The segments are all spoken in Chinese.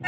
欢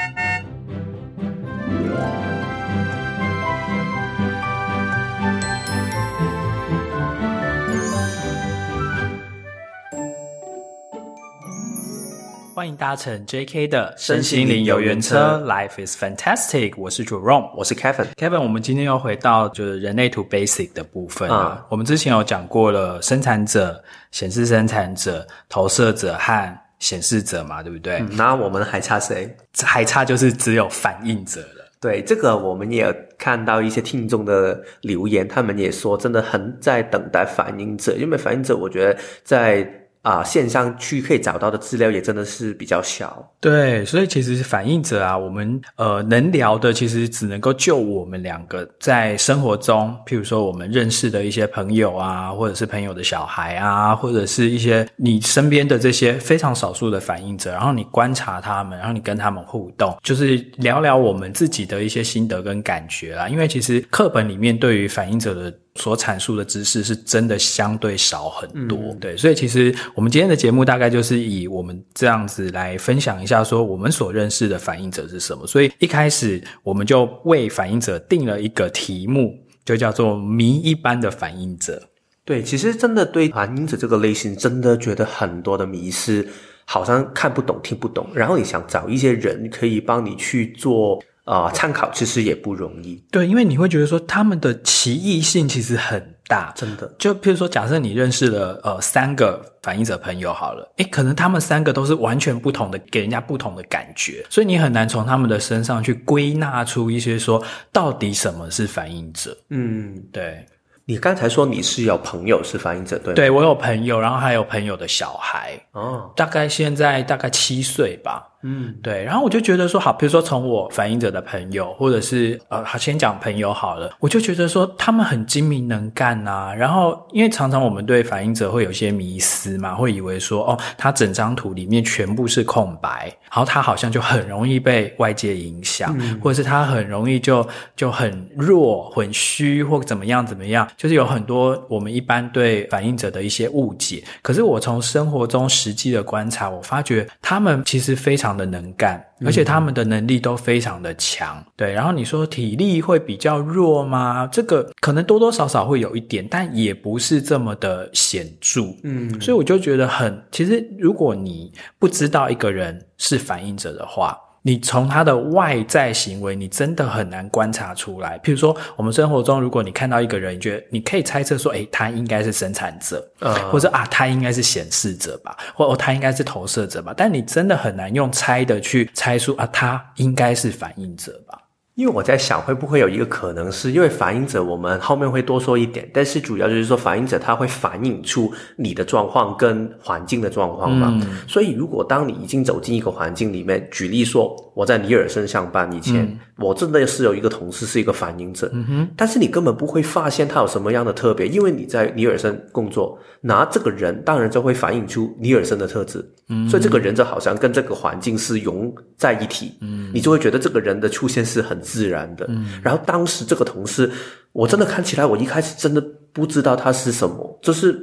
迎搭乘 JK 的身心灵游园车，Life is fantastic。我是 Jerome，我是 Kevin。Kevin，我们今天又回到就是人类图 Basic 的部分啊。嗯、我们之前有讲过了生产者、显示生产者、投射者和显示者嘛，对不对？那、嗯、我们还差谁？还差就是只有反应者了。对，这个我们也有看到一些听众的留言，他们也说真的很在等待反应者，因为反应者我觉得在。啊，线上去可以找到的资料也真的是比较少。对，所以其实反映者啊，我们呃能聊的其实只能够就我们两个在生活中，譬如说我们认识的一些朋友啊，或者是朋友的小孩啊，或者是一些你身边的这些非常少数的反映者，然后你观察他们，然后你跟他们互动，就是聊聊我们自己的一些心得跟感觉啦。因为其实课本里面对于反映者的。所阐述的知识是真的相对少很多，嗯、对，所以其实我们今天的节目大概就是以我们这样子来分享一下，说我们所认识的反应者是什么。所以一开始我们就为反应者定了一个题目，就叫做“谜一般的反应者”。对，其实真的对反应者这个类型，真的觉得很多的迷失，好像看不懂、听不懂，然后你想找一些人可以帮你去做。啊、呃，参考其实也不容易。对，因为你会觉得说他们的奇异性其实很大，真的。就譬如说，假设你认识了呃三个反应者朋友好了，诶，可能他们三个都是完全不同的，给人家不同的感觉，所以你很难从他们的身上去归纳出一些说到底什么是反应者。嗯，对。你刚才说你是有朋友是反应者，对吗？对，我有朋友，然后还有朋友的小孩，哦，大概现在大概七岁吧。嗯，对，然后我就觉得说，好，比如说从我反映者的朋友，或者是呃，先讲朋友好了，我就觉得说他们很精明能干啊。然后，因为常常我们对反映者会有一些迷思嘛，会以为说，哦，他整张图里面全部是空白，然后他好像就很容易被外界影响，嗯、或者是他很容易就就很弱、很虚，或怎么样怎么样，就是有很多我们一般对反映者的一些误解。可是我从生活中实际的观察，我发觉他们其实非常。的能干，而且他们的能力都非常的强，嗯、对。然后你说体力会比较弱吗？这个可能多多少少会有一点，但也不是这么的显著。嗯，所以我就觉得很，其实如果你不知道一个人是反应者的话。你从他的外在行为，你真的很难观察出来。譬如说，我们生活中，如果你看到一个人，你觉得你可以猜测说，诶，他应该是生产者，嗯，或者啊，他应该是显示者吧，或哦他应该是投射者吧。但你真的很难用猜的去猜出啊，他应该是反应者吧。因为我在想，会不会有一个可能是，因为反应者我们后面会多说一点，但是主要就是说，反应者他会反映出你的状况跟环境的状况嘛。嗯、所以，如果当你已经走进一个环境里面，举例说，我在尼尔森上班以前，嗯、我真的是有一个同事是一个反映者，嗯，但是你根本不会发现他有什么样的特别，因为你在尼尔森工作，拿这个人当然就会反映出尼尔森的特质，嗯，所以这个人就好像跟这个环境是融在一起，嗯，你就会觉得这个人的出现是很自然的，嗯，然后当时这个同事，我真的看起来，我一开始真的不知道他是什么，就是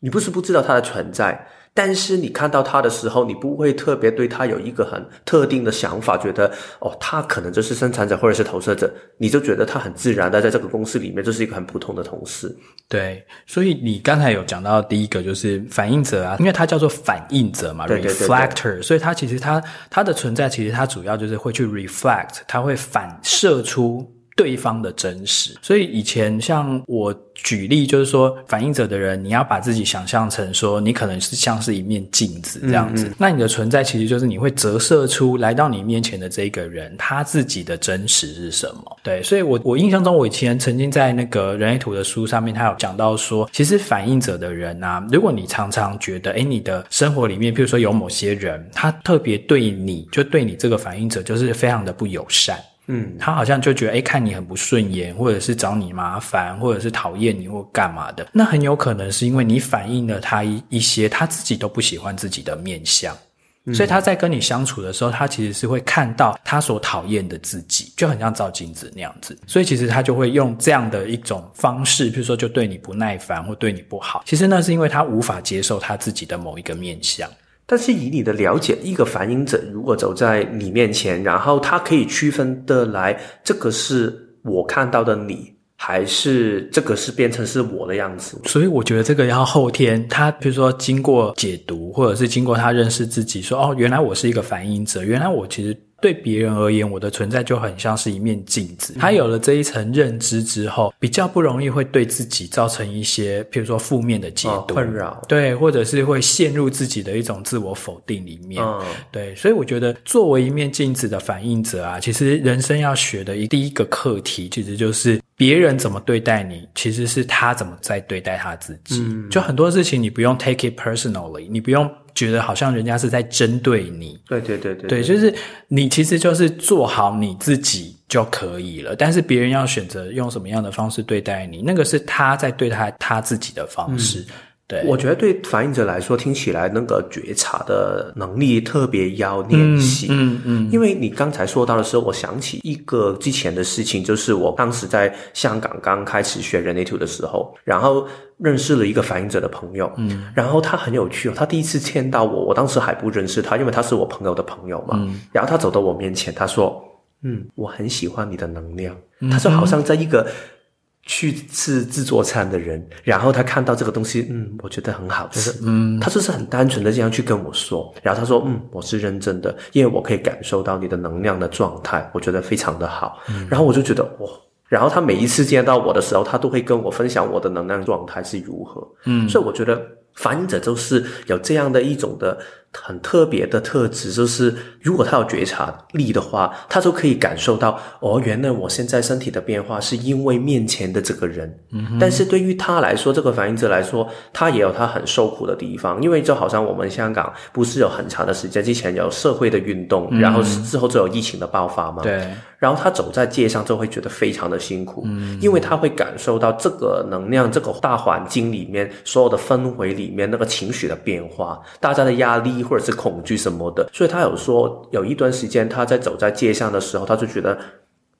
你不是不知道他的存在。但是你看到他的时候，你不会特别对他有一个很特定的想法，觉得哦，他可能就是生产者或者是投射者，你就觉得他很自然的在这个公司里面就是一个很普通的同事。对，所以你刚才有讲到第一个就是反应者啊，因为它叫做反应者嘛对对对对，reflector，所以它其实它它的存在其实它主要就是会去 reflect，它会反射出。对方的真实，所以以前像我举例，就是说反应者的人，你要把自己想象成说，你可能是像是一面镜子这样子，嗯嗯，那你的存在其实就是你会折射出来到你面前的这个人他自己的真实是什么。对，所以我我印象中，我以前曾经在那个人类图的书上面，他有讲到说，其实反应者的人啊，如果你常常觉得，诶，你的生活里面，譬如说有某些人，他特别对你，就对你这个反应者，就是非常的不友善。嗯，他好像就觉得，诶，看你很不顺眼，或者是找你麻烦，或者是讨厌你或干嘛的。那很有可能是因为你反映了他一一些他自己都不喜欢自己的面相，嗯，所以他在跟你相处的时候，他其实是会看到他所讨厌的自己，就很像照镜子那样子。所以其实他就会用这样的一种方式，比如说就对你不耐烦或对你不好。其实那是因为他无法接受他自己的某一个面相。但是以你的了解，一个反应者如果走在你面前，然后他可以区分的来，这个是我看到的你，还是这个是变成是我的样子？所以我觉得这个要后天，他比如说经过解读，或者是经过他认识自己，说哦，原来我是一个反应者，原来我其实。对别人而言，我的存在就很像是一面镜子。他有了这一层认知之后，比较不容易会对自己造成一些，譬如说负面的解读、困扰，对，或者是会陷入自己的一种自我否定里面。对，所以我觉得作为一面镜子的反映者啊，其实人生要学的一第一个课题，其实就是别人怎么对待你，其实是他怎么在对待他自己。就很多事情你不用 take it personally，你不用。觉得好像人家是在针对你，对对对对，对，就是你其实就是做好你自己就可以了。但是别人要选择用什么样的方式对待你，那个是他在对待他自己的方式。嗯对，我觉得对反映者来说，听起来那个觉察的能力特别要练习。嗯嗯，嗯，因为你刚才说到的时候，我想起一个之前的事情，就是我当时在香港刚开始学人类图的时候，然后认识了一个反映者的朋友。嗯，然后他很有趣哦，他第一次见到我，我当时还不认识他，因为他是我朋友的朋友嘛。嗯，然后他走到我面前，他说：“嗯，我很喜欢你的能量。”他说：“好像在一个。”去吃自助餐的人，然后他看到这个东西，嗯，我觉得很好吃，就是，嗯，他就是很单纯的这样去跟我说，然后他说，嗯，我是认真的，因为我可以感受到你的能量的状态，我觉得非常的好，嗯，然后我就觉得哇，然后他每一次见到我的时候，他都会跟我分享我的能量状态是如何，嗯，所以我觉得。反映者就是有这样的一种的很特别的特质，就是如果他有觉察力的话，他就可以感受到哦，原来我现在身体的变化是因为面前的这个人。嗯，但是对于他来说，这个反应者来说，他也有他很受苦的地方，因为就好像我们香港不是有很长的时间之前有社会的运动，嗯、然后之后就有疫情的爆发嘛。对。然后他走在街上就会觉得非常的辛苦，嗯，因为他会感受到这个能量、这个大环境里面所有的氛围里面那个情绪的变化，大家的压力或者是恐惧什么的，所以他有说有一段时间他在走在街上的时候，他就觉得。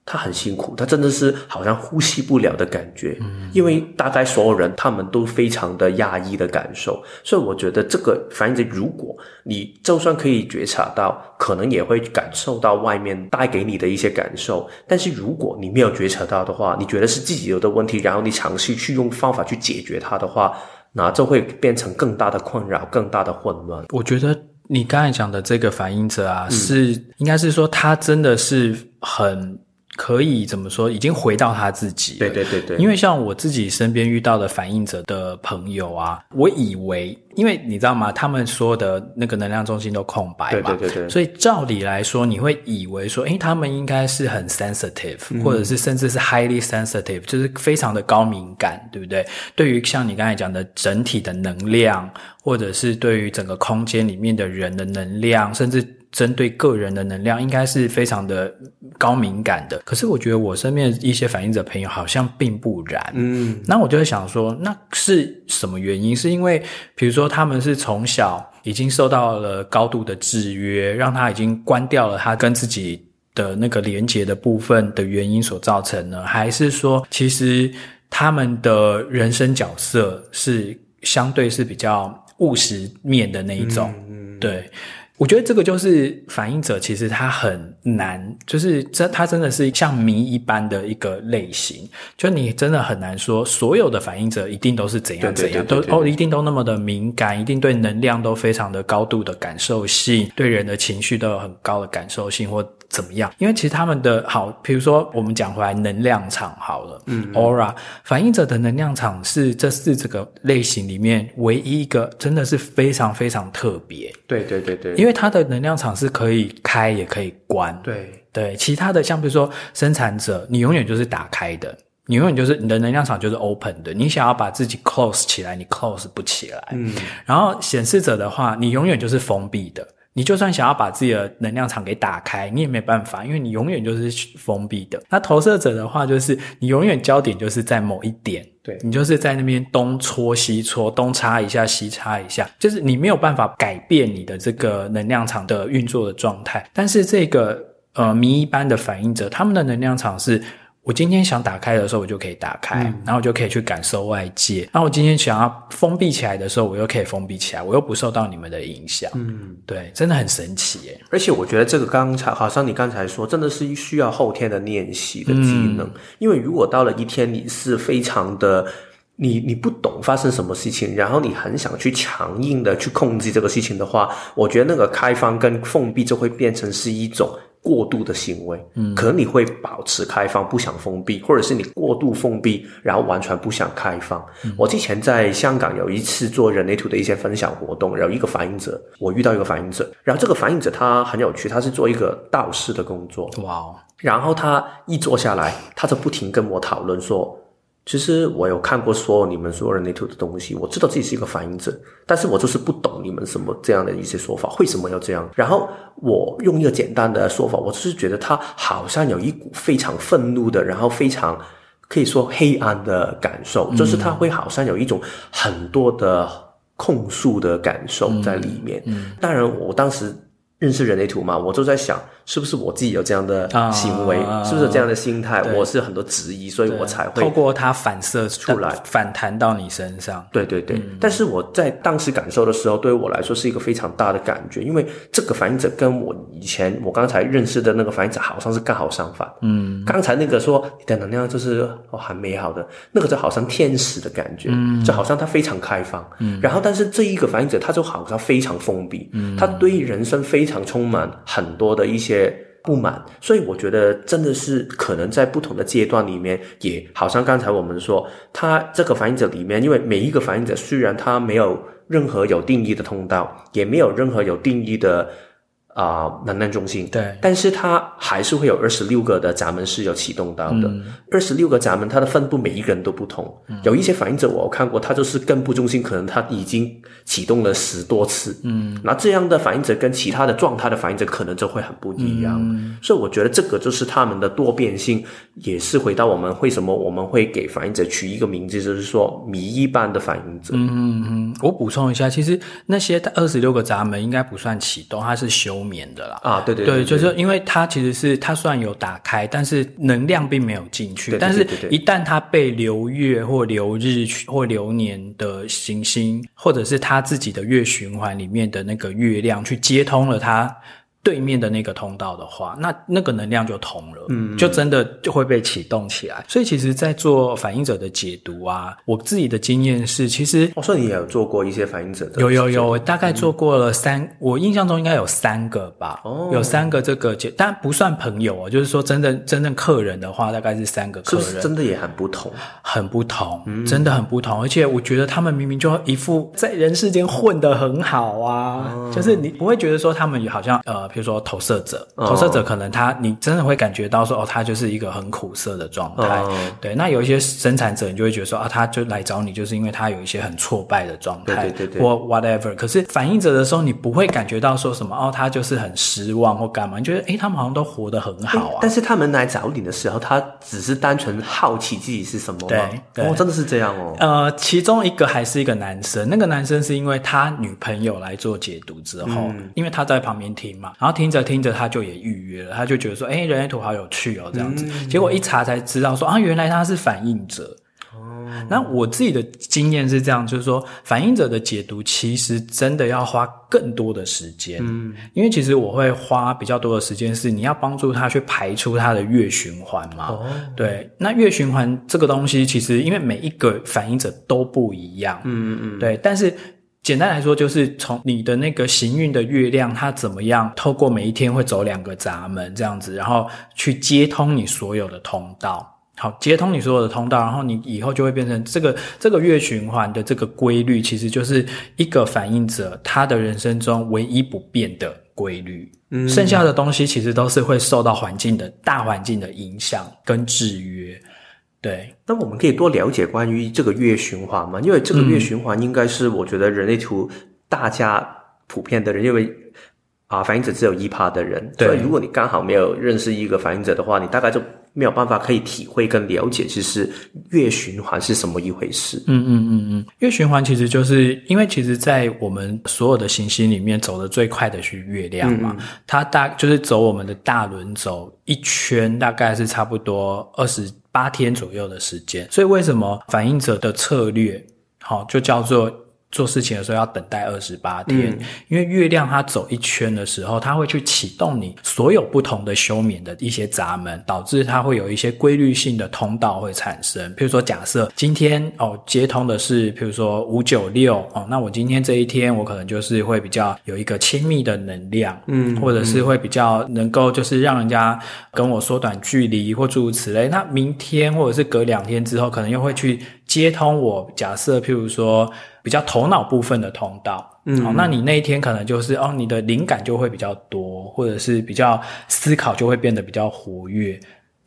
他很辛苦，他真的是好像呼吸不了的感觉，嗯，因为大概所有人他们都非常的压抑的感受，所以我觉得这个反映者，如果你就算可以觉察到，可能也会感受到外面带给你的一些感受，但是如果你没有觉察到的话，你觉得是自己有的问题，然后你尝试去用方法去解决它的话，那就会变成更大的困扰，更大的混乱。我觉得你刚才讲的这个反应者啊，嗯，是应该是说他真的是很。可以怎么说？已经回到他自己。对对对对。因为像我自己身边遇到的反应者的朋友啊，我以为，因为你知道吗？他们说的那个能量中心都空白嘛。对对对对。所以照理来说，你会以为说，诶，他们应该是很 sensitive，嗯，或者是甚至是 highly sensitive，就是非常的高敏感，对不对？对于像你刚才讲的整体的能量，或者是对于整个空间里面的人的能量，甚至。针对个人的能量，应该是非常的高敏感的。可是我觉得我身边一些反映者朋友好像并不然。嗯，那我就会想说，那是什么原因？是因为比如说他们是从小已经受到了高度的制约，让他已经关掉了他跟自己的那个连接的部分的原因所造成呢？还是说，其实他们的人生角色是相对是比较务实面的那一种？嗯，对。我觉得这个就是反应者，其实他很难，就是真他真的是像谜一般的一个类型，就你真的很难说所有的反应者一定都是怎样怎样，都哦一定都那么的敏感，一定对能量都非常的高度的感受性，对人的情绪都有很高的感受性或。怎么样？因为其实他们的好，比如说我们讲回来，能量场好了，嗯，Aura 反应者的能量场是这四这个类型里面唯一一个真的是非常非常特别。对对对对，因为它的能量场是可以开也可以关。对对，其他的像比如说生产者，你永远就是打开的，你永远就是你的能量场就是 open 的，你想要把自己 close 起来，你 close 不起来。嗯，然后显示者的话，你永远就是封闭的。你就算想要把自己的能量场给打开，你也没办法，因为你永远就是封闭的。那投射者的话，就是你永远焦点就是在某一点，对，你就是在那边东戳西戳，东插一下西插一下，就是你没有办法改变你的这个能量场的运作的状态。但是这个呃谜一般的反应者，他们的能量场是我今天想打开的时候，我就可以打开，嗯、然后我就可以去感受外界。然后我今天想要封闭起来的时候，我又可以封闭起来，我又不受到你们的影响。嗯，对，真的很神奇耶。而且我觉得这个刚才好像你刚才说，真的是需要后天的练习的技能。嗯、因为如果到了一天，你是非常的，你你不懂发生什么事情，然后你很想去强硬的去控制这个事情的话，我觉得那个开放跟封闭就会变成是一种。过度的行为，嗯，可能你会保持开放，不想封闭，或者是你过度封闭，然后完全不想开放。嗯、我之前在香港有一次做人类图的一些分享活动，有一个反应者，我遇到一个反应者，然后这个反应者他很有趣，他是做一个道士的工作，哇，然后他一坐下来，他就不停跟我讨论说。其实我有看过所有你们所有人类图的东西，我知道自己是一个反应者，但是我就是不懂你们什么这样的一些说法，为什么要这样？然后我用一个简单的说法，我就是觉得他好像有一股非常愤怒的，然后非常可以说黑暗的感受，就是他会好像有一种很多的控诉的感受在里面。嗯，当然我当时认识人类图嘛，我就在想。是不是我自己有这样的行为？啊、是不是有这样的心态？我是很多质疑，所以我才会透过它反射出来，反弹到你身上。对对对。嗯、但是我在当时感受的时候，对于我来说是一个非常大的感觉，因为这个反应者跟我以前我刚才认识的那个反应者好像是刚好相反。嗯。刚才那个说你的能量就是哦很美好的，那个就好像天使的感觉，嗯，就好像他非常开放。嗯。然后，但是这一个反应者他就好像非常封闭，嗯，他对于人生非常充满很多的一些。不满，所以我觉得真的是可能在不同的阶段里面，也好像刚才我们说，他这个反应者里面，因为每一个反应者虽然他没有任何有定义的通道，也没有任何有定义的。啊、呃，能量中心对，但是它还是会有二十六个的闸门是有启动到的。二十六个闸门，它的分布每一个人都不同。嗯、有一些反映者我有看过，他就是根部中心，可能他已经启动了十多次。嗯，那这样的反应者跟其他的状态的反应者可能就会很不一样。嗯、所以我觉得这个就是他们的多变性，也是回到我们为什么我们会给反映者取一个名字，就是说谜一般的反应者。嗯嗯嗯，我补充一下，其实那些二十六个闸门应该不算启动，它是休。免的啦啊，对对对，对，就是因为它其实是它虽然有打开，但是能量并没有进去。对对对对，但是一旦它被流月或流日或流年的行星，或者是它自己的月循环里面的那个月亮去接通了它。对面的那个通道的话，那那个能量就通了，嗯，就真的就会被启动起来。所以其实，在做反映者的解读啊，我自己的经验是，其实我说你也有做过一些反映者的，有有有，我大概做过了三，嗯、我印象中应该有三个吧，哦，有三个这个解，但不算朋友哦，就是说真正真正客人的话，大概是三个客人，真的也很不同，很不同，嗯、真的很不同。而且我觉得他们明明就一副在人世间混得很好啊，哦、就是你不会觉得说他们也好像呃。比如说投射者，投射者可能他，你真的会感觉到说，哦，他就是一个很苦涩的状态。Oh. 对，那有一些生产者，你就会觉得说，啊，他就来找你，就是因为他有一些很挫败的状态，对对对对，或 whatever。可是反映者的时候，你不会感觉到说什么，哦，他就是很失望或干嘛？你觉得，哎，他们好像都活得很好啊。但是他们来找你的时候，他只是单纯好奇自己是什么吗？对，对哦，真的是这样哦。呃，其中一个还是一个男生，那个男生是因为他女朋友来做解读之后，嗯、因为他在旁边听嘛，然后听着。听着他就也预约了，他就觉得说，哎、欸，人类图好有趣哦，这样子。嗯、结果一查才知道说，啊，原来他是反映者。哦。那我自己的经验是这样，就是说，反映者的解读其实真的要花更多的时间。嗯。因为其实我会花比较多的时间，是你要帮助他去排出他的月循环嘛。哦。对。那月循环这个东西，其实因为每一个反映者都不一样。嗯嗯嗯。对，但是。简单来说，就是从你的那个行运的月亮，它怎么样透过每一天会走两个闸门这样子，然后去接通你所有的通道。好，接通你所有的通道，然后你以后就会变成这个这个月循环的这个规律，其实就是一个反映者他的人生中唯一不变的规律。嗯，剩下的东西其实都是会受到环境的大环境的影响跟制约。对，那我们可以多了解关于这个月循环嘛？因为这个月循环应该是我觉得人类图大家普遍的人，因为啊反映者只有一趴的人，所以如果你刚好没有认识一个反映者的话，你大概就没有办法可以体会跟了解，其实月循环是什么一回事。嗯嗯嗯嗯，月循环其实就是因为其实，在我们所有的行星里面，走的最快的是月亮嘛，嗯、它大就是走我们的大轮走一圈，大概是差不多二十八天左右的时间。所以为什么反应者的策略，好就叫做。做事情的时候要等待二十八天，嗯，因为月亮它走一圈的时候，它会去启动你所有不同的休眠的一些闸门，导致它会有一些规律性的通道会产生。譬如说，假设今天哦接通的是，譬如说五九六哦，那我今天这一天我可能就是会比较有一个亲密的能量，嗯，或者是会比较能够就是让人家跟我缩短距离或诸如此类。那明天或者是隔两天之后，可能又会去接通我假设譬如说。比较头脑部分的通道，嗯，好，那你那一天可能就是哦，你的灵感就会比较多，或者是比较思考就会变得比较活跃。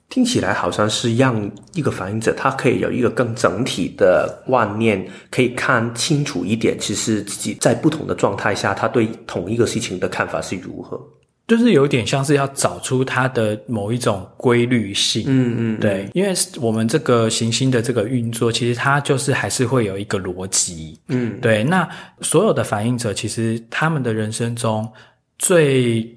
听起来好像是让一个反映者他可以有一个更整体的观念，可以看清楚一点，其实自己在不同的状态下，他对同一个事情的看法是如何。就是有点像是要找出它的某一种规律性，嗯嗯，对，因为我们这个行星的这个运作，其实它就是还是会有一个逻辑，嗯，对。那所有的反应者，其实他们的人生中最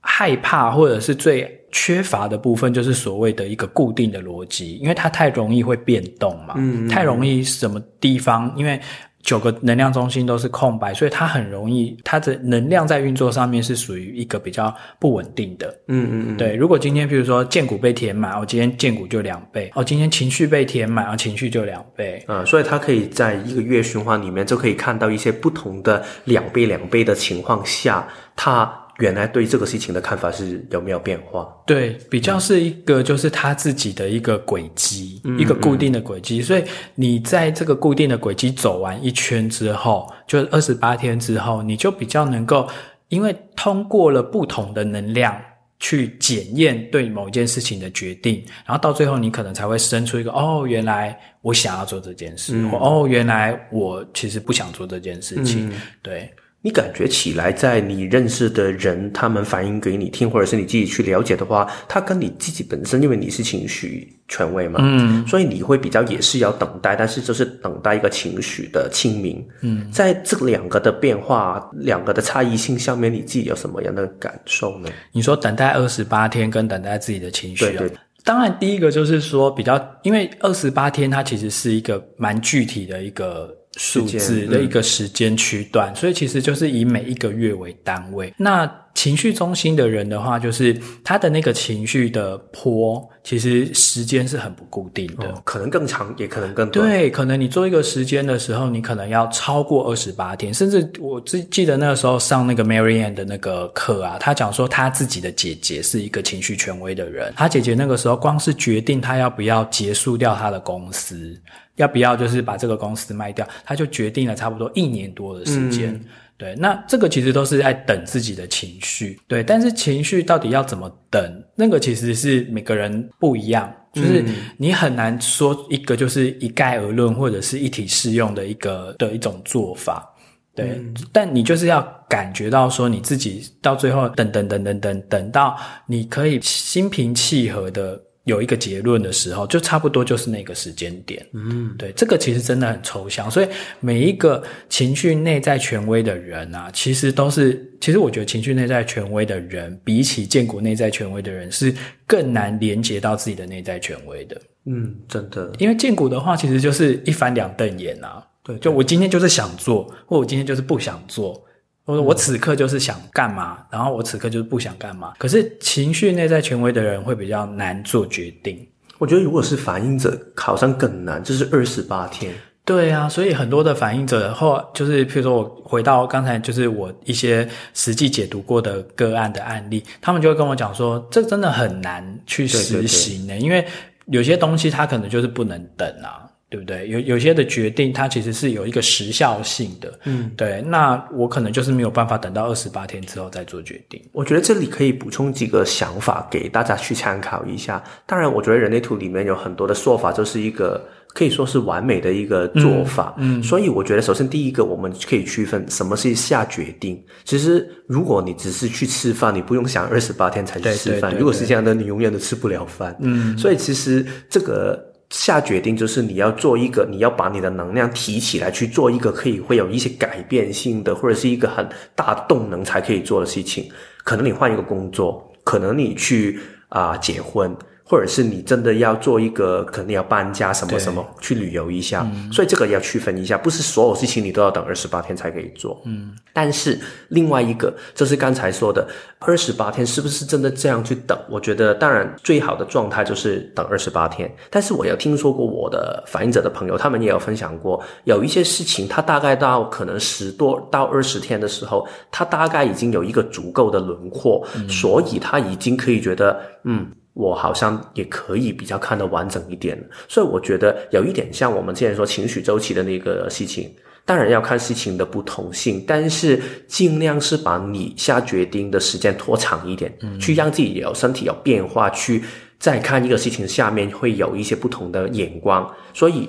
害怕或者是最缺乏的部分，就是所谓的一个固定的逻辑，因为它太容易会变动嘛，嗯，太容易什么地方，因为。九个能量中心都是空白，所以它很容易，它的能量在运作上面是属于一个比较不稳定的。嗯嗯嗯。对，如果今天比如说荐骨被填满，我今天荐骨就两倍；哦，今天情绪被填满，哦，情绪就两倍。嗯，所以它可以在一个月循环里面就可以看到一些不同的两倍两倍的情况下，它。原来对这个事情的看法是有没有变化？对，比较是一个就是他自己的一个轨迹，嗯、一个固定的轨迹。所以你在这个固定的轨迹走完一圈之后，就二十八天之后，你就比较能够，因为通过了不同的能量去检验对某一件事情的决定，然后到最后你可能才会生出一个哦，原来我想要做这件事，嗯、或哦，原来我其实不想做这件事情，嗯、对。你感觉起来，在你认识的人，他们反映给你听，或者是你自己去了解的话，他跟你自己本身，因为你是情绪权威嘛，嗯，所以你会比较也是要等待，但是就是等待一个情绪的清明。嗯，在这两个的变化、两个的差异性上面，你自己有什么样的感受呢？你说等待二十八天跟等待自己的情绪，对对。当然，第一个就是说比较，因为二十八天它其实是一个蛮具体的一个。数字的一个时间区段，嗯，所以其实就是以每一个月为单位。那情绪中心的人的话，就是他的那个情绪的坡，其实时间是很不固定的，哦，可能更长，也可能更短。对，可能你做一个时间的时候，你可能要超过二十八天，甚至我记记得那个时候上那个 Mary Anne 的那个课啊，他讲说他自己的姐姐是一个情绪权威的人，他姐姐那个时候光是决定他要不要结束掉他的公司。要不要就是把这个公司卖掉？他就决定了差不多一年多的时间。嗯、对，那这个其实都是在等自己的情绪。对，但是情绪到底要怎么等？那个其实是每个人不一样，就是你很难说一个就是一概而论或者是一体适用的一个的一种做法。对，嗯、但你就是要感觉到说你自己到最后等等等等等等到你可以心平气和的。有一个结论的时候，就差不多就是那个时间点。嗯，对，这个其实真的很抽象，所以每一个情绪内在权威的人啊，其实都是，其实我觉得情绪内在权威的人，比起建国内在权威的人，是更难连接到自己的内在权威的。嗯，真的，因为建国的话，其实就是一翻两瞪眼啊。对，就我今天就是想做，或我今天就是不想做。我说我此刻就是想干嘛，然后我此刻就是不想干嘛。可是情绪内在权威的人会比较难做决定。我觉得如果是反映者，好像更难，就是二十八天。对啊，所以很多的反映者后就是，譬如说我回到刚才，就是我一些实际解读过的个案的案例，他们就会跟我讲说，这真的很难去实行的，因为有些东西它可能就是不能等啊。对不对？有有些的决定，它其实是有一个时效性的。嗯，对。那我可能就是没有办法等到二十八天之后再做决定。我觉得这里可以补充几个想法给大家去参考一下。当然，我觉得人类图里面有很多的说法，就是一个可以说是完美的一个做法。嗯，嗯，所以我觉得，首先第一个，我们可以区分什么是下决定。其实，如果你只是去吃饭，你不用想二十八天才去吃饭。对对对对。如果是这样的，你永远都吃不了饭。嗯，所以其实这个。下决定就是你要做一个，你要把你的能量提起来去做一个可以会有一些改变性的，或者是一个很大动能才可以做的事情。可能你换一个工作，可能你去啊、结婚。或者是你真的要做一个，可能要搬家什么什么，去旅游一下，嗯，所以这个要区分一下，不是所有事情你都要等二十八天才可以做。嗯，但是另外一个，就是刚才说的二十八天，是不是真的这样去等？我觉得，当然最好的状态就是等二十八天。但是我有听说过我的反应者的朋友，他们也有分享过，有一些事情，他大概到可能十多到二十天的时候，他大概已经有一个足够的轮廓，嗯，所以他已经可以觉得，嗯。我好像也可以比较看得完整一点，所以我觉得有一点像我们之前说情绪周期的那个事情，当然要看事情的不同性，但是尽量是把你下决定的时间拖长一点，嗯，去让自己有身体有变化，去再看一个事情下面会有一些不同的眼光，所以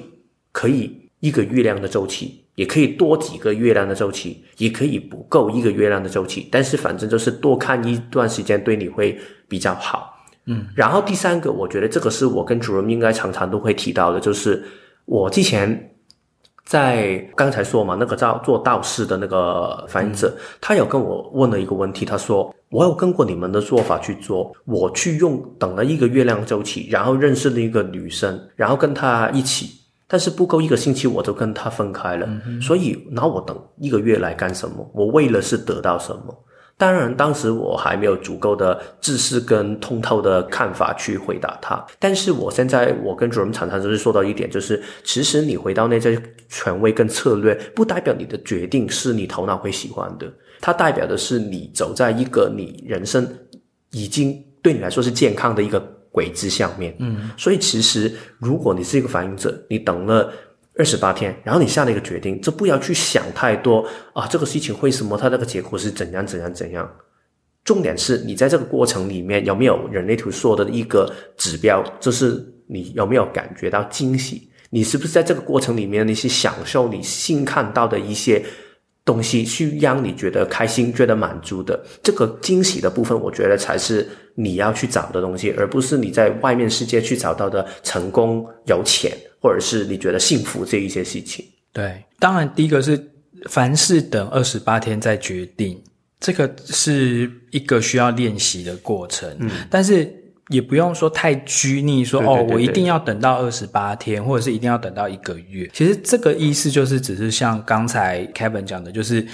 可以一个月亮的周期，也可以多几个月亮的周期，也可以不够一个月亮的周期，但是反正就是多看一段时间对你会比较好。嗯，然后第三个，我觉得这个是我跟主任应该常常都会提到的，就是我之前在刚才说嘛，那个叫做道士的那个反映者，他有跟我问了一个问题，他说我有跟过你们的做法去做，我去用等了一个月亮周期，然后认识了一个女生，然后跟她一起，但是不够一个星期我就跟她分开了，嗯，所以那我等一个月来干什么？我为了是得到什么？当然，当时我还没有足够的知识跟通透的看法去回答他。但是我现在，我跟主任常常就是说到一点，就是其实你回到那些权威跟策略，不代表你的决定是你头脑会喜欢的，它代表的是你走在一个你人生已经对你来说是健康的一个轨迹上面。嗯，所以其实如果你是一个反映者，你等了。二十八天，然后你下了一个决定，就不要去想太多啊，这个事情为什么它那个结果是怎样怎样怎样？重点是你在这个过程里面有没有人类图说的一个指标，就是你有没有感觉到惊喜？你是不是在这个过程里面你是享受你新看到的一些东西，去让你觉得开心、觉得满足的？这个惊喜的部分，我觉得才是你要去找的东西，而不是你在外面世界去找到的成功、有钱。或者是你觉得幸福这一些事情，对，当然第一个是凡事等二十八天再决定，这个是一个需要练习的过程。嗯，但是也不用说太拘泥说，哦，我一定要等到二十八天，或者是一定要等到一个月。其实这个意思就是，只是像刚才 Kevin 讲的，就是。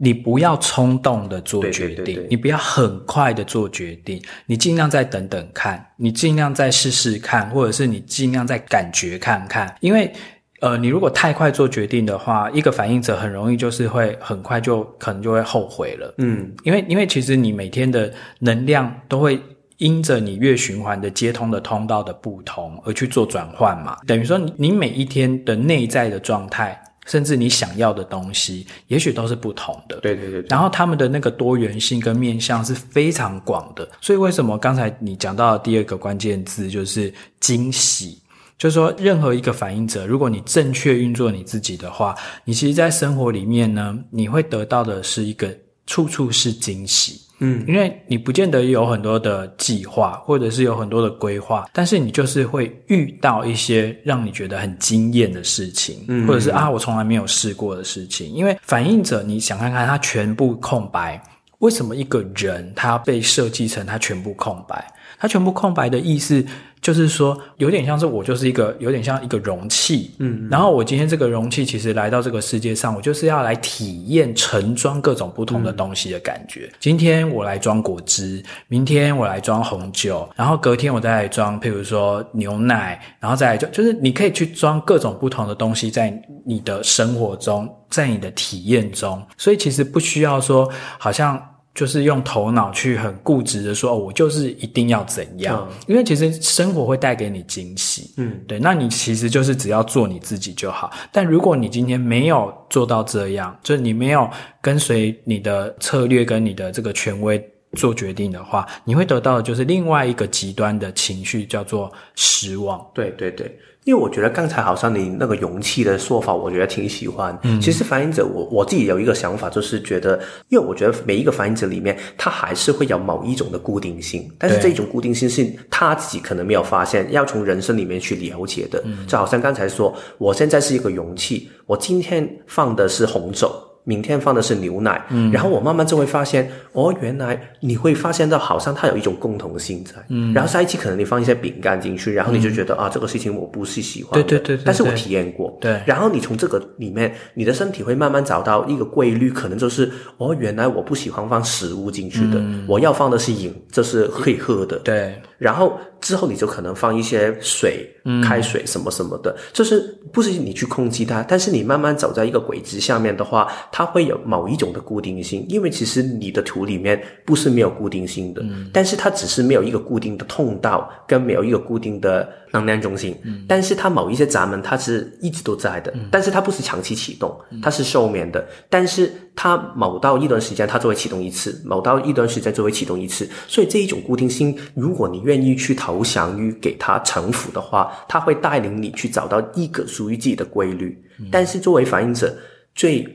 你不要冲动的做决定，对对对对，你不要很快的做决定，你尽量再等等看，你尽量再试试看，或者是你尽量再感觉看看。因为，呃，你如果太快做决定的话，一个反应者很容易就是会很快就可能就会后悔了。嗯，因为因为其实你每天的能量都会因着你月循环的接通的通道的不同而去做转换嘛，等于说你每一天的内在的状态。甚至你想要的东西，也许都是不同的。对对对。然后他们的那个多元性跟面向是非常广的。所以为什么刚才你讲到的第二个关键字就是惊喜？就是说，任何一个反应者，如果你正确运作你自己的话，你其实，在生活里面呢，你会得到的是一个处处是惊喜。嗯，因为你不见得有很多的计划，或者是有很多的规划，但是你就是会遇到一些让你觉得很惊艳的事情，嗯，或者是啊，我从来没有试过的事情。因为反应者，你想看看他全部空白，为什么一个人他被设计成他全部空白？他全部空白的意思。就是说，有点像是我就是一个有点像一个容器，嗯，然后我今天这个容器其实来到这个世界上，我就是要来体验盛装各种不同的东西的感觉。嗯。今天我来装果汁，明天我来装红酒，然后隔天我再来装，譬如说牛奶，然后再来就就是你可以去装各种不同的东西在你的生活中，在你的体验中，所以其实不需要说好像。就是用头脑去很固执的说，哦，我就是一定要怎样，嗯，因为其实生活会带给你惊喜，嗯，对，那你其实就是只要做你自己就好。但如果你今天没有做到这样，就是你没有跟随你的策略跟你的这个权威做决定的话，你会得到的就是另外一个极端的情绪，叫做失望。对对对。因为我觉得刚才好像你那个勇气的说法，我觉得挺喜欢。嗯，其实反映者我我自己有一个想法，就是觉得，因为我觉得每一个反映者里面，他还是会有某一种的固定性，但是这一种固定性是他自己可能没有发现，要从人生里面去了解的。嗯，就好像刚才说，我现在是一个勇气，我今天放的是红酒。明天放的是牛奶，嗯，然后我慢慢就会发现，哦，原来你会发现到好像它有一种共同性在，嗯，然后下一期可能你放一些饼干进去，然后你就觉得、嗯、啊，这个事情我不是喜欢的，对对对，对，但是我体验过，对，然后你从这个里面，你的身体会慢慢找到一个规律，可能就是哦，原来我不喜欢放食物进去的，嗯、我要放的是饮，这是可以喝的，对，然后之后你就可能放一些水，嗯，开水什么什么的，就是不是你去控制它，但是你慢慢走在一个轨迹下面的话。它会有某一种的固定性，因为其实你的土里面不是没有固定性的，嗯，但是它只是没有一个固定的通道，跟没有一个固定的能量中心，嗯，但是它某一些闸门它是一直都在的，嗯，但是它不是长期启动，它是休眠的，但是它某到一段时间它就会启动一次，某到一段时间就会启动一次，所以这一种固定性，如果你愿意去投降于给它臣服的话，它会带领你去找到一个属于自己的规律，嗯，但是作为反应者最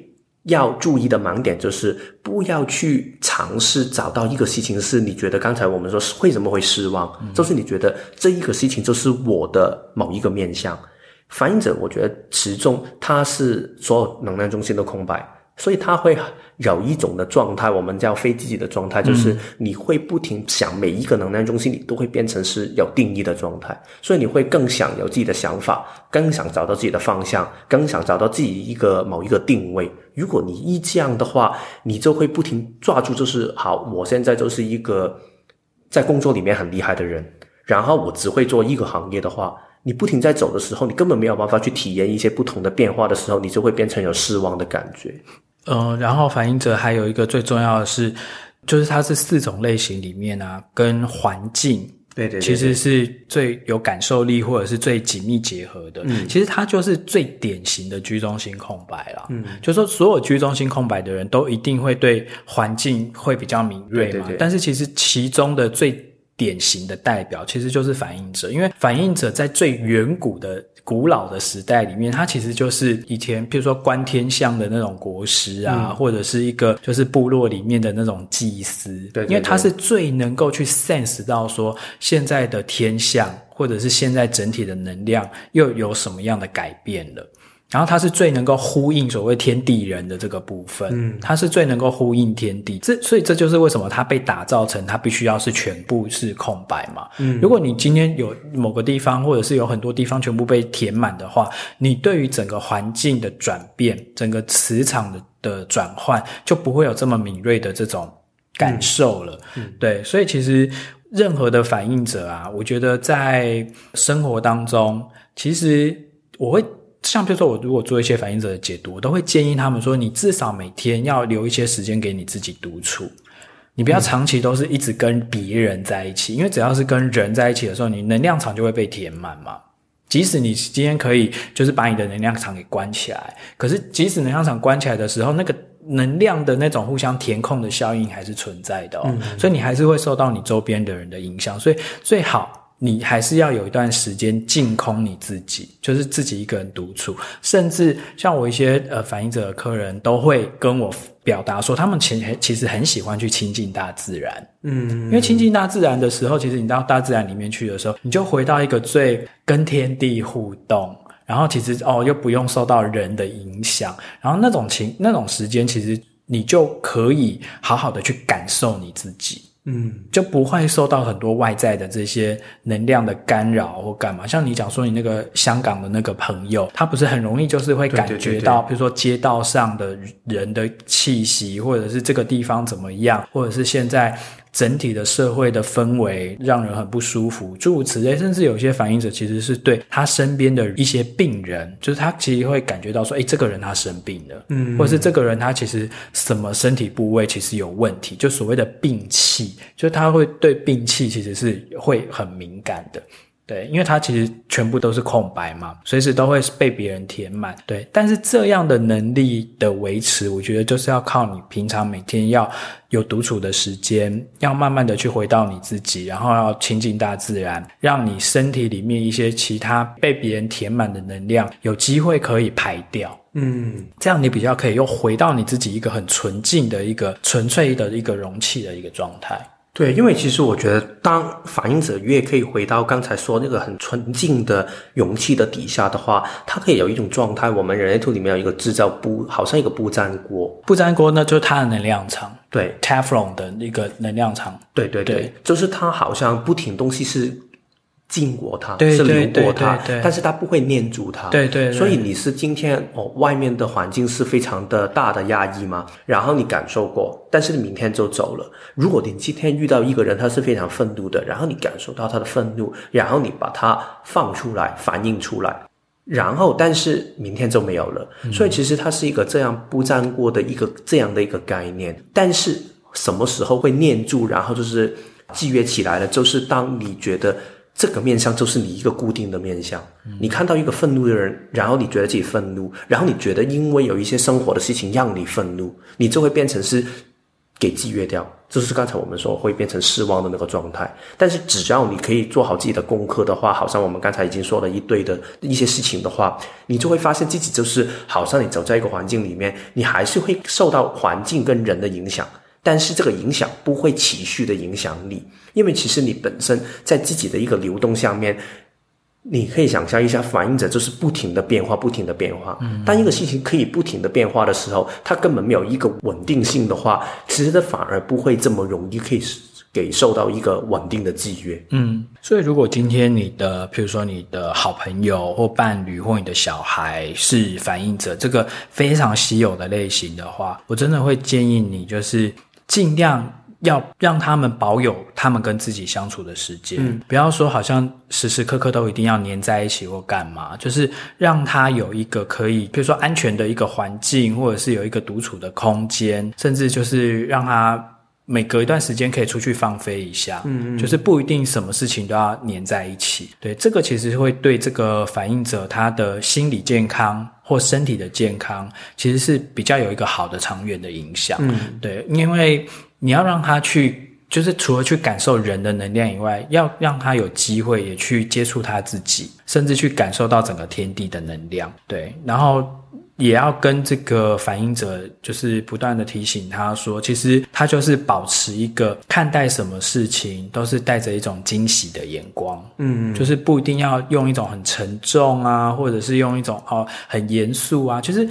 要注意的盲点就是不要去尝试找到一个事情是你觉得刚才我们说为什么会失望，嗯，就是你觉得这一个事情就是我的某一个面向。反应者，我觉得始终它是所有能量中心的空白。所以他会有一种的状态，我们叫非自己的状态，就是你会不停想每一个能量中心，你都会变成是有定义的状态，所以你会更想有自己的想法，更想找到自己的方向，更想找到自己一个某一个定位。如果你一这样的话，你就会不停抓住，就是好，我现在就是一个在工作里面很厉害的人，然后我只会做一个行业的话。你不停在走的时候，你根本没有办法去体验一些不同的变化的时候，你就会变成有失望的感觉。呃，然后反应者还有一个最重要的是，就是它是四种类型里面啊，跟环境对对，其实是最有感受力或者是最紧密结合的。嗯，其实它就是最典型的居中心空白了。嗯，就是说所有居中心空白的人都一定会对环境会比较敏锐嘛。对对对，但是其实其中的最典型的代表其实就是反应者，因为反应者在最远古的、古老的时代里面，它其实就是以前，譬如说观天象的那种国师啊，嗯、或者是一个就是部落里面的那种祭司，对，对，对，因为他是最能够去 sense 到说现在的天象，或者是现在整体的能量又有什么样的改变了。然后它是最能够呼应所谓天地人的这个部分，嗯，它是最能够呼应天地，这所以这就是为什么它被打造成它必须要是全部是空白嘛，嗯，如果你今天有某个地方或者是有很多地方全部被填满的话，你对于整个环境的转变、整个磁场的的转换就不会有这么敏锐的这种感受了，嗯，嗯，对，所以其实任何的反应者啊，我觉得在生活当中，其实我会。像比如说，我如果做一些反映者的解读，我都会建议他们说，你至少每天要留一些时间给你自己独处，你不要长期都是一直跟别人在一起，因为只要是跟人在一起的时候，你能量场就会被填满嘛。即使你今天可以就是把你的能量场给关起来，可是即使能量场关起来的时候，那个能量的那种互相填空的效应还是存在的哦，嗯，所以你还是会受到你周边的人的影响，所以最好。你还是要有一段时间净空你自己，就是自己一个人独处。甚至像我一些呃反映者的客人，都会跟我表达说，他们其实其实很喜欢去亲近大自然。嗯，因为亲近大自然的时候，其实你到大自然里面去的时候，你就回到一个最跟天地互动，然后其实哦又不用受到人的影响，然后那种情那种时间，其实你就可以好好的去感受你自己。嗯，就不会受到很多外在的这些能量的干扰或干嘛。像你讲说你那个香港的那个朋友，他不是很容易就是会感觉到，比如说街道上的人的气息，或者是这个地方怎么样，或者是现在整体的社会的氛围让人很不舒服，诸如此类。甚至有些反映者其实是对他身边的一些病人，就是他其实会感觉到说，哎，这个人他生病了，嗯，或者是这个人他其实什么身体部位其实有问题，就所谓的病气，就他会对病气其实是会很敏感的。对，因为它其实全部都是空白嘛，随时都会被别人填满。对，但是这样的能力的维持，我觉得就是要靠你平常每天要有独处的时间，要慢慢的去回到你自己，然后要亲近大自然，让你身体里面一些其他被别人填满的能量有机会可以排掉。嗯，这样你比较可以又回到你自己一个很纯净的一个纯粹的一个容器的一个状态。对，因为其实我觉得，当反应者越可以回到刚才说那个很纯净的容器的底下的话，它可以有一种状态。我们人类图里面有一个制造不，好像一个不粘锅。不粘锅呢，就是它的能量场。对，Teflon 的那个能量场。对对对，对就是它好像不停东西是。经过它，对是流过它，对对对对，但是它不会念住它。对对，对，所以你是今天哦，外面的环境是非常的大的压抑吗？然后你感受过，但是你明天就走了。如果你今天遇到一个人，他是非常愤怒的，然后你感受到他的愤怒，然后你把它放出来，反映出来，然后但是明天就没有了。嗯、所以其实它是一个这样不粘锅的一个这样的一个概念。但是什么时候会念住，然后就是制约起来了？就是当你觉得。这个面相就是你一个固定的面相。你看到一个愤怒的人，然后你觉得自己愤怒，然后你觉得因为有一些生活的事情让你愤怒，你就会变成是给制约掉。就是刚才我们说会变成失望的那个状态。但是只要你可以做好自己的功课的话，好像我们刚才已经说了一堆的一些事情的话，你就会发现自己就是好像你走在一个环境里面，你还是会受到环境跟人的影响。但是这个影响不会持续的影响你，因为其实你本身在自己的一个流动下面，你可以想象一下，反应者就是不停的变化，不停的变化。嗯，当一个事情可以不停的变化的时候，它根本没有一个稳定性的话，其实它反而不会这么容易可以给受到一个稳定的制约。嗯，所以如果今天你的，譬如说你的好朋友或伴侣或你的小孩是反应者，这个非常稀有的类型的话，我真的会建议你就是。尽量要让他们保有他们跟自己相处的时间，嗯，不要说好像时时刻刻都一定要黏在一起或干嘛，就是让他有一个可以，比如说安全的一个环境，或者是有一个独处的空间，甚至就是让他每隔一段时间可以出去放飞一下，嗯，就是不一定什么事情都要黏在一起。对，这个其实会对这个反映者他的心理健康或身体的健康，其实是比较有一个好的长远的影响。嗯，对，因为你要让他去，就是除了去感受人的能量以外，要让他有机会也去接触他自己，甚至去感受到整个天地的能量。对，然后。也要跟这个反应者，就是不断的提醒他说，其实他就是保持一个看待什么事情都是带着一种惊喜的眼光，嗯，就是不一定要用一种很沉重啊，或者是用一种哦很严肃啊，就是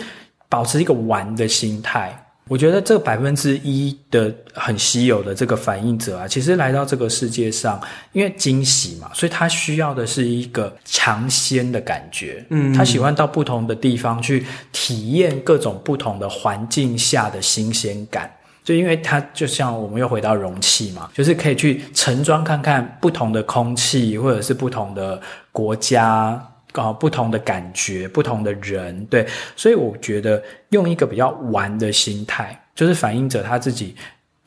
保持一个玩的心态。我觉得这百分之一的很稀有的这个反应者啊，其实来到这个世界上，因为惊喜嘛，所以他需要的是一个尝鲜的感觉。嗯，他喜欢到不同的地方去体验各种不同的环境下的新鲜感。就因为他就像我们又回到容器嘛，就是可以去盛装看看不同的空气，或者是不同的国家。搞不同的感觉，不同的人，对，所以我觉得用一个比较玩的心态，就是反映者他自己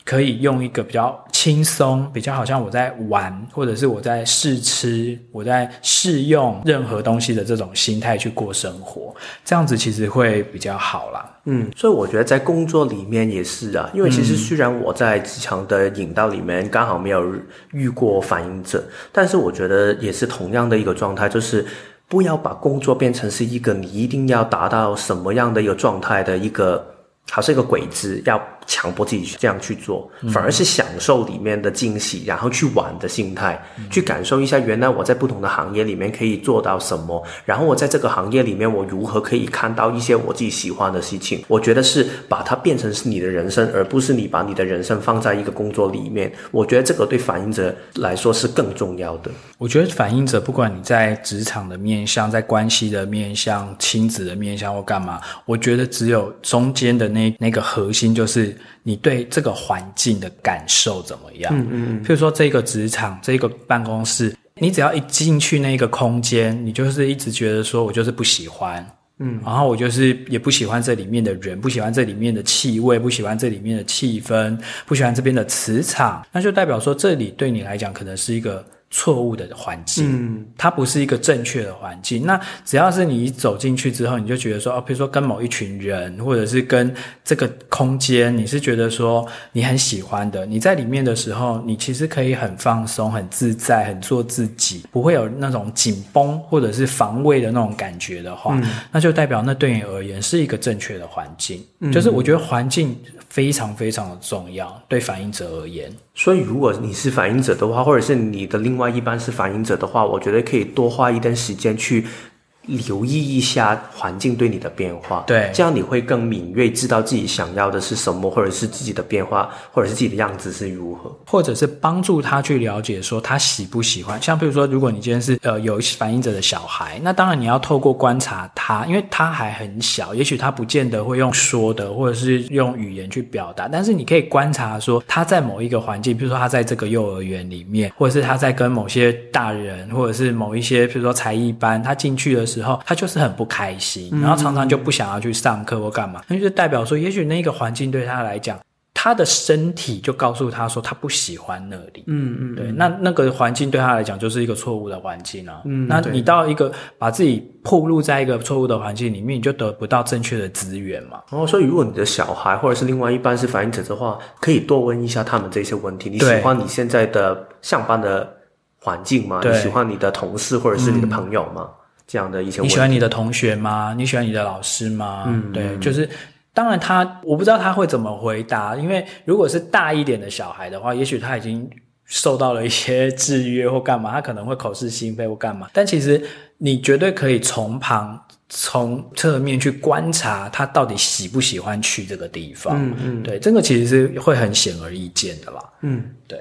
可以用一个比较轻松、比较好像我在玩，或者是我在试吃、我在试用任何东西的这种心态去过生活，这样子其实会比较好啦。嗯，所以我觉得在工作里面也是啊，因为其实虽然我在职场的引导里面刚好没有遇过反应者，但是我觉得也是同样的一个状态，就是。不要把工作变成是一个你一定要达到什么样的一个状态的一个，好像一个轨迹要。强迫自己去这样去做，反而是享受里面的惊喜，然后去玩的心态，去感受一下原来我在不同的行业里面可以做到什么，然后我在这个行业里面我如何可以看到一些我自己喜欢的事情。我觉得是把它变成是你的人生，而不是你把你的人生放在一个工作里面。我觉得这个对反映者来说是更重要的。我觉得反映者不管你在职场的面向，在关系的面向，亲子的面向或干嘛，我觉得只有中间的那那个核心就是。你对这个环境的感受怎么样？嗯嗯嗯。譬如说这个职场，这个办公室，你只要一进去那个空间，你就是一直觉得说我就是不喜欢。嗯，然后我就是也不喜欢这里面的人，不喜欢这里面的气味，不喜欢这里面的气氛，不喜欢这边的磁场，那就代表说这里对你来讲可能是一个。错误的环境，嗯，它不是一个正确的环境。那只要是你一走进去之后，你就觉得说，哦，比如说跟某一群人，或者是跟这个空间，你是觉得说你很喜欢的。你在里面的时候，你其实可以很放松、很自在、很做自己，不会有那种紧绷或者是防卫的那种感觉的话，嗯，那就代表那对你而言是一个正确的环境。嗯，就是我觉得环境非常非常的重要，对反映者而言。所以，如果你是反应者的话，或者是你的另外一半是反应者的话，我觉得可以多花一点时间去。留意一下环境对你的变化，对，这样你会更敏锐，知道自己想要的是什么，或者是自己的变化，或者是自己的样子是如何，或者是帮助他去了解说他喜不喜欢。像比如说，如果你今天是呃有反应者的小孩，那当然你要透过观察他，因为他还很小，也许他不见得会用说的，或者是用语言去表达，但是你可以观察说他在某一个环境，比如说他在这个幼儿园里面，或者是他在跟某些大人，或者是某一些比如说才艺班，他进去的时候，他就是很不开心，然后常常就不想要去上课或干嘛，那、嗯、就代表说，也许那个环境对他来讲，他的身体就告诉他说他不喜欢那里。嗯嗯，对，那那个环境对他来讲就是一个错误的环境啊。嗯，那你到一个把自己暴露在一个错误的环境里面，你就得不到正确的资源嘛。然后、哦，所以如果你的小孩或者是另外一半是反映者的话，可以多问一下他们这些问题。你喜欢你现在的上班的环境吗？你喜欢你的同事或者是你的朋友吗？嗯这样的一些，你喜欢你的同学吗？你喜欢你的老师吗？嗯，对，就是当然他，我不知道他会怎么回答，因为如果是大一点的小孩的话，也许他已经受到了一些制约或干嘛，他可能会口是心非或干嘛。但其实你绝对可以从旁从侧面去观察他到底喜不喜欢去这个地方。嗯嗯，对，这个其实是会很显而易见的啦。嗯，对。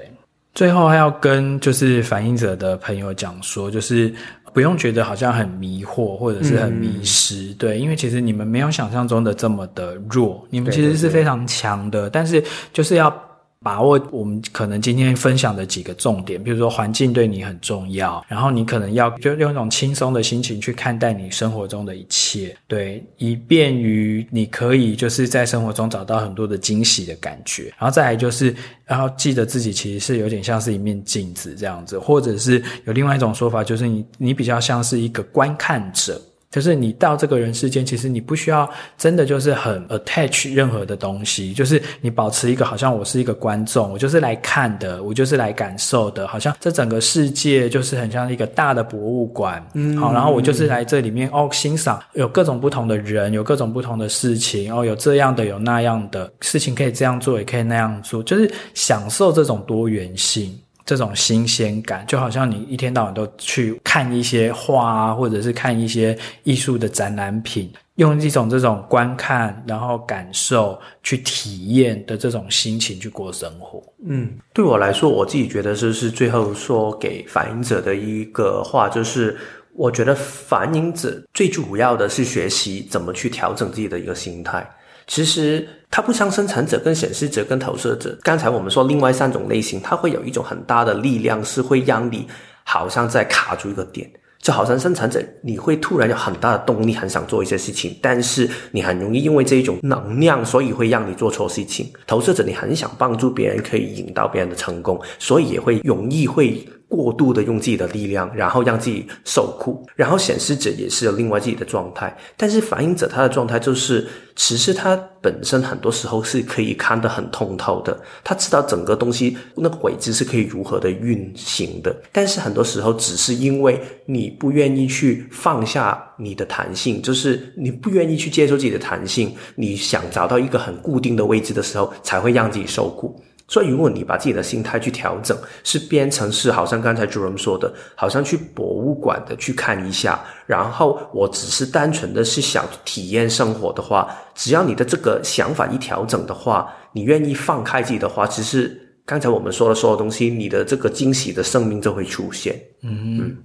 最后还要跟就是反映者的朋友讲说，就是。不用觉得好像很迷惑或者是很迷失，嗯、对，因为其实你们没有想象中的这么的弱，你们其实是非常强的，对对对，但是就是要。把握我们可能今天分享的几个重点，比如说环境对你很重要，然后你可能要就用一种轻松的心情去看待你生活中的一切，对，以便于你可以就是在生活中找到很多的惊喜的感觉。然后再来就是，然后记得自己其实是有点像是一面镜子这样子，或者是有另外一种说法，就是你你比较像是一个观看者。就是你到这个人世间，其实你不需要真的就是很 attach 任何的东西，就是你保持一个好像我是一个观众，我就是来看的，我就是来感受的，好像这整个世界就是很像一个大的博物馆，嗯，好，然后我就是来这里面哦欣赏，有各种不同的人，有各种不同的事情，哦，有这样的，有那样的事情可以这样做，也可以那样做，就是享受这种多元性。这种新鲜感，就好像你一天到晚都去看一些画啊，或者是看一些艺术的展览品，用一种这种观看，然后感受去体验的这种心情去过生活。嗯，对我来说，我自己觉得这是最后说给反映者的一个话，就是我觉得反映者最主要的是学习怎么去调整自己的一个心态。其实它不像生产者、跟显示者、跟投射者。刚才我们说另外三种类型，它会有一种很大的力量，是会让你好像在卡住一个点。就好像生产者，你会突然有很大的动力，很想做一些事情，但是你很容易因为这一种能量，所以会让你做错事情。投射者，你很想帮助别人，可以引导别人的成功，所以也会容易会。过度的用自己的力量，然后让自己受苦，然后显示者也是有另外自己的状态，但是反映者他的状态就是，其实他本身很多时候是可以看得很通透的，他知道整个东西那个轨迹是可以如何的运行的，但是很多时候只是因为你不愿意去放下你的弹性，就是你不愿意去接受自己的弹性，你想找到一个很固定的位置的时候，才会让自己受苦。所以，如果你把自己的心态去调整，是变成是好像刚才 Jerome 说的，好像去博物馆的去看一下，然后我只是单纯的是想体验生活的话，只要你的这个想法一调整的话，你愿意放开自己的话，其实刚才我们说的所有东西，你的这个惊喜的生命就会出现。嗯嗯。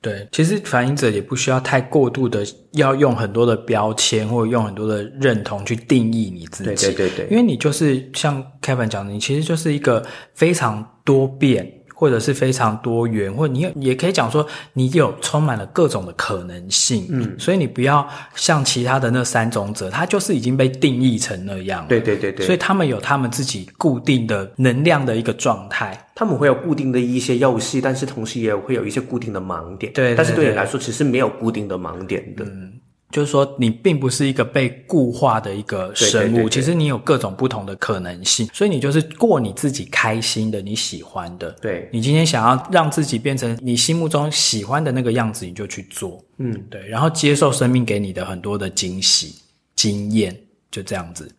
对，其实反映者也不需要太过度的要用很多的标签或者用很多的认同去定义你自己。对对对对，因为你就是像 Kevin 讲的，你其实就是一个非常多变。或者是非常多元，或你也可以讲说，你有充满了各种的可能性，嗯，所以你不要像其他的那三种者，他就是已经被定义成那样，对对对对，所以他们有他们自己固定的能量的一个状态，他们会有固定的一些游戏，但是同时也会有一些固定的盲点，对，对，对，但是对你来说，其实没有固定的盲点的。嗯就是说，你并不是一个被固化的一个生物，对对对对，其实你有各种不同的可能性，所以你就是过你自己开心的、你喜欢的。对，你今天想要让自己变成你心目中喜欢的那个样子，你就去做。嗯，对，然后接受生命给你的很多的惊喜、经验，就这样子。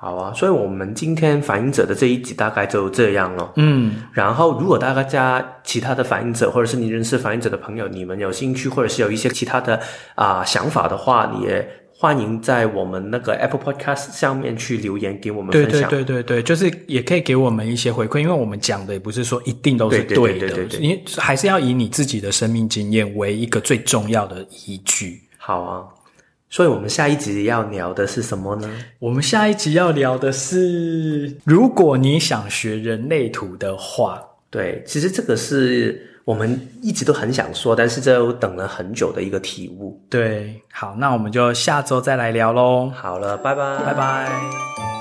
好啊，所以我们今天反映者的这一集大概就这样了。嗯，然后如果大家其他的反映者，或者是你认识反映者的朋友，你们有兴趣，或者是有一些其他的啊、呃、想法的话，你也欢迎在我们那个 Apple Podcast 上面去留言给我们分享。对对对对对，就是也可以给我们一些回馈，因为我们讲的也不是说一定都是对的，对对对对对对，你还是要以你自己的生命经验为一个最重要的依据。好啊。所以我们下一集要聊的是什么呢？我们下一集要聊的是，如果你想学人类图的话，对，其实这个是我们一直都很想说，但是这等了很久的一个体悟。对，好，那我们就下周再来聊喽。好了，拜拜，拜拜。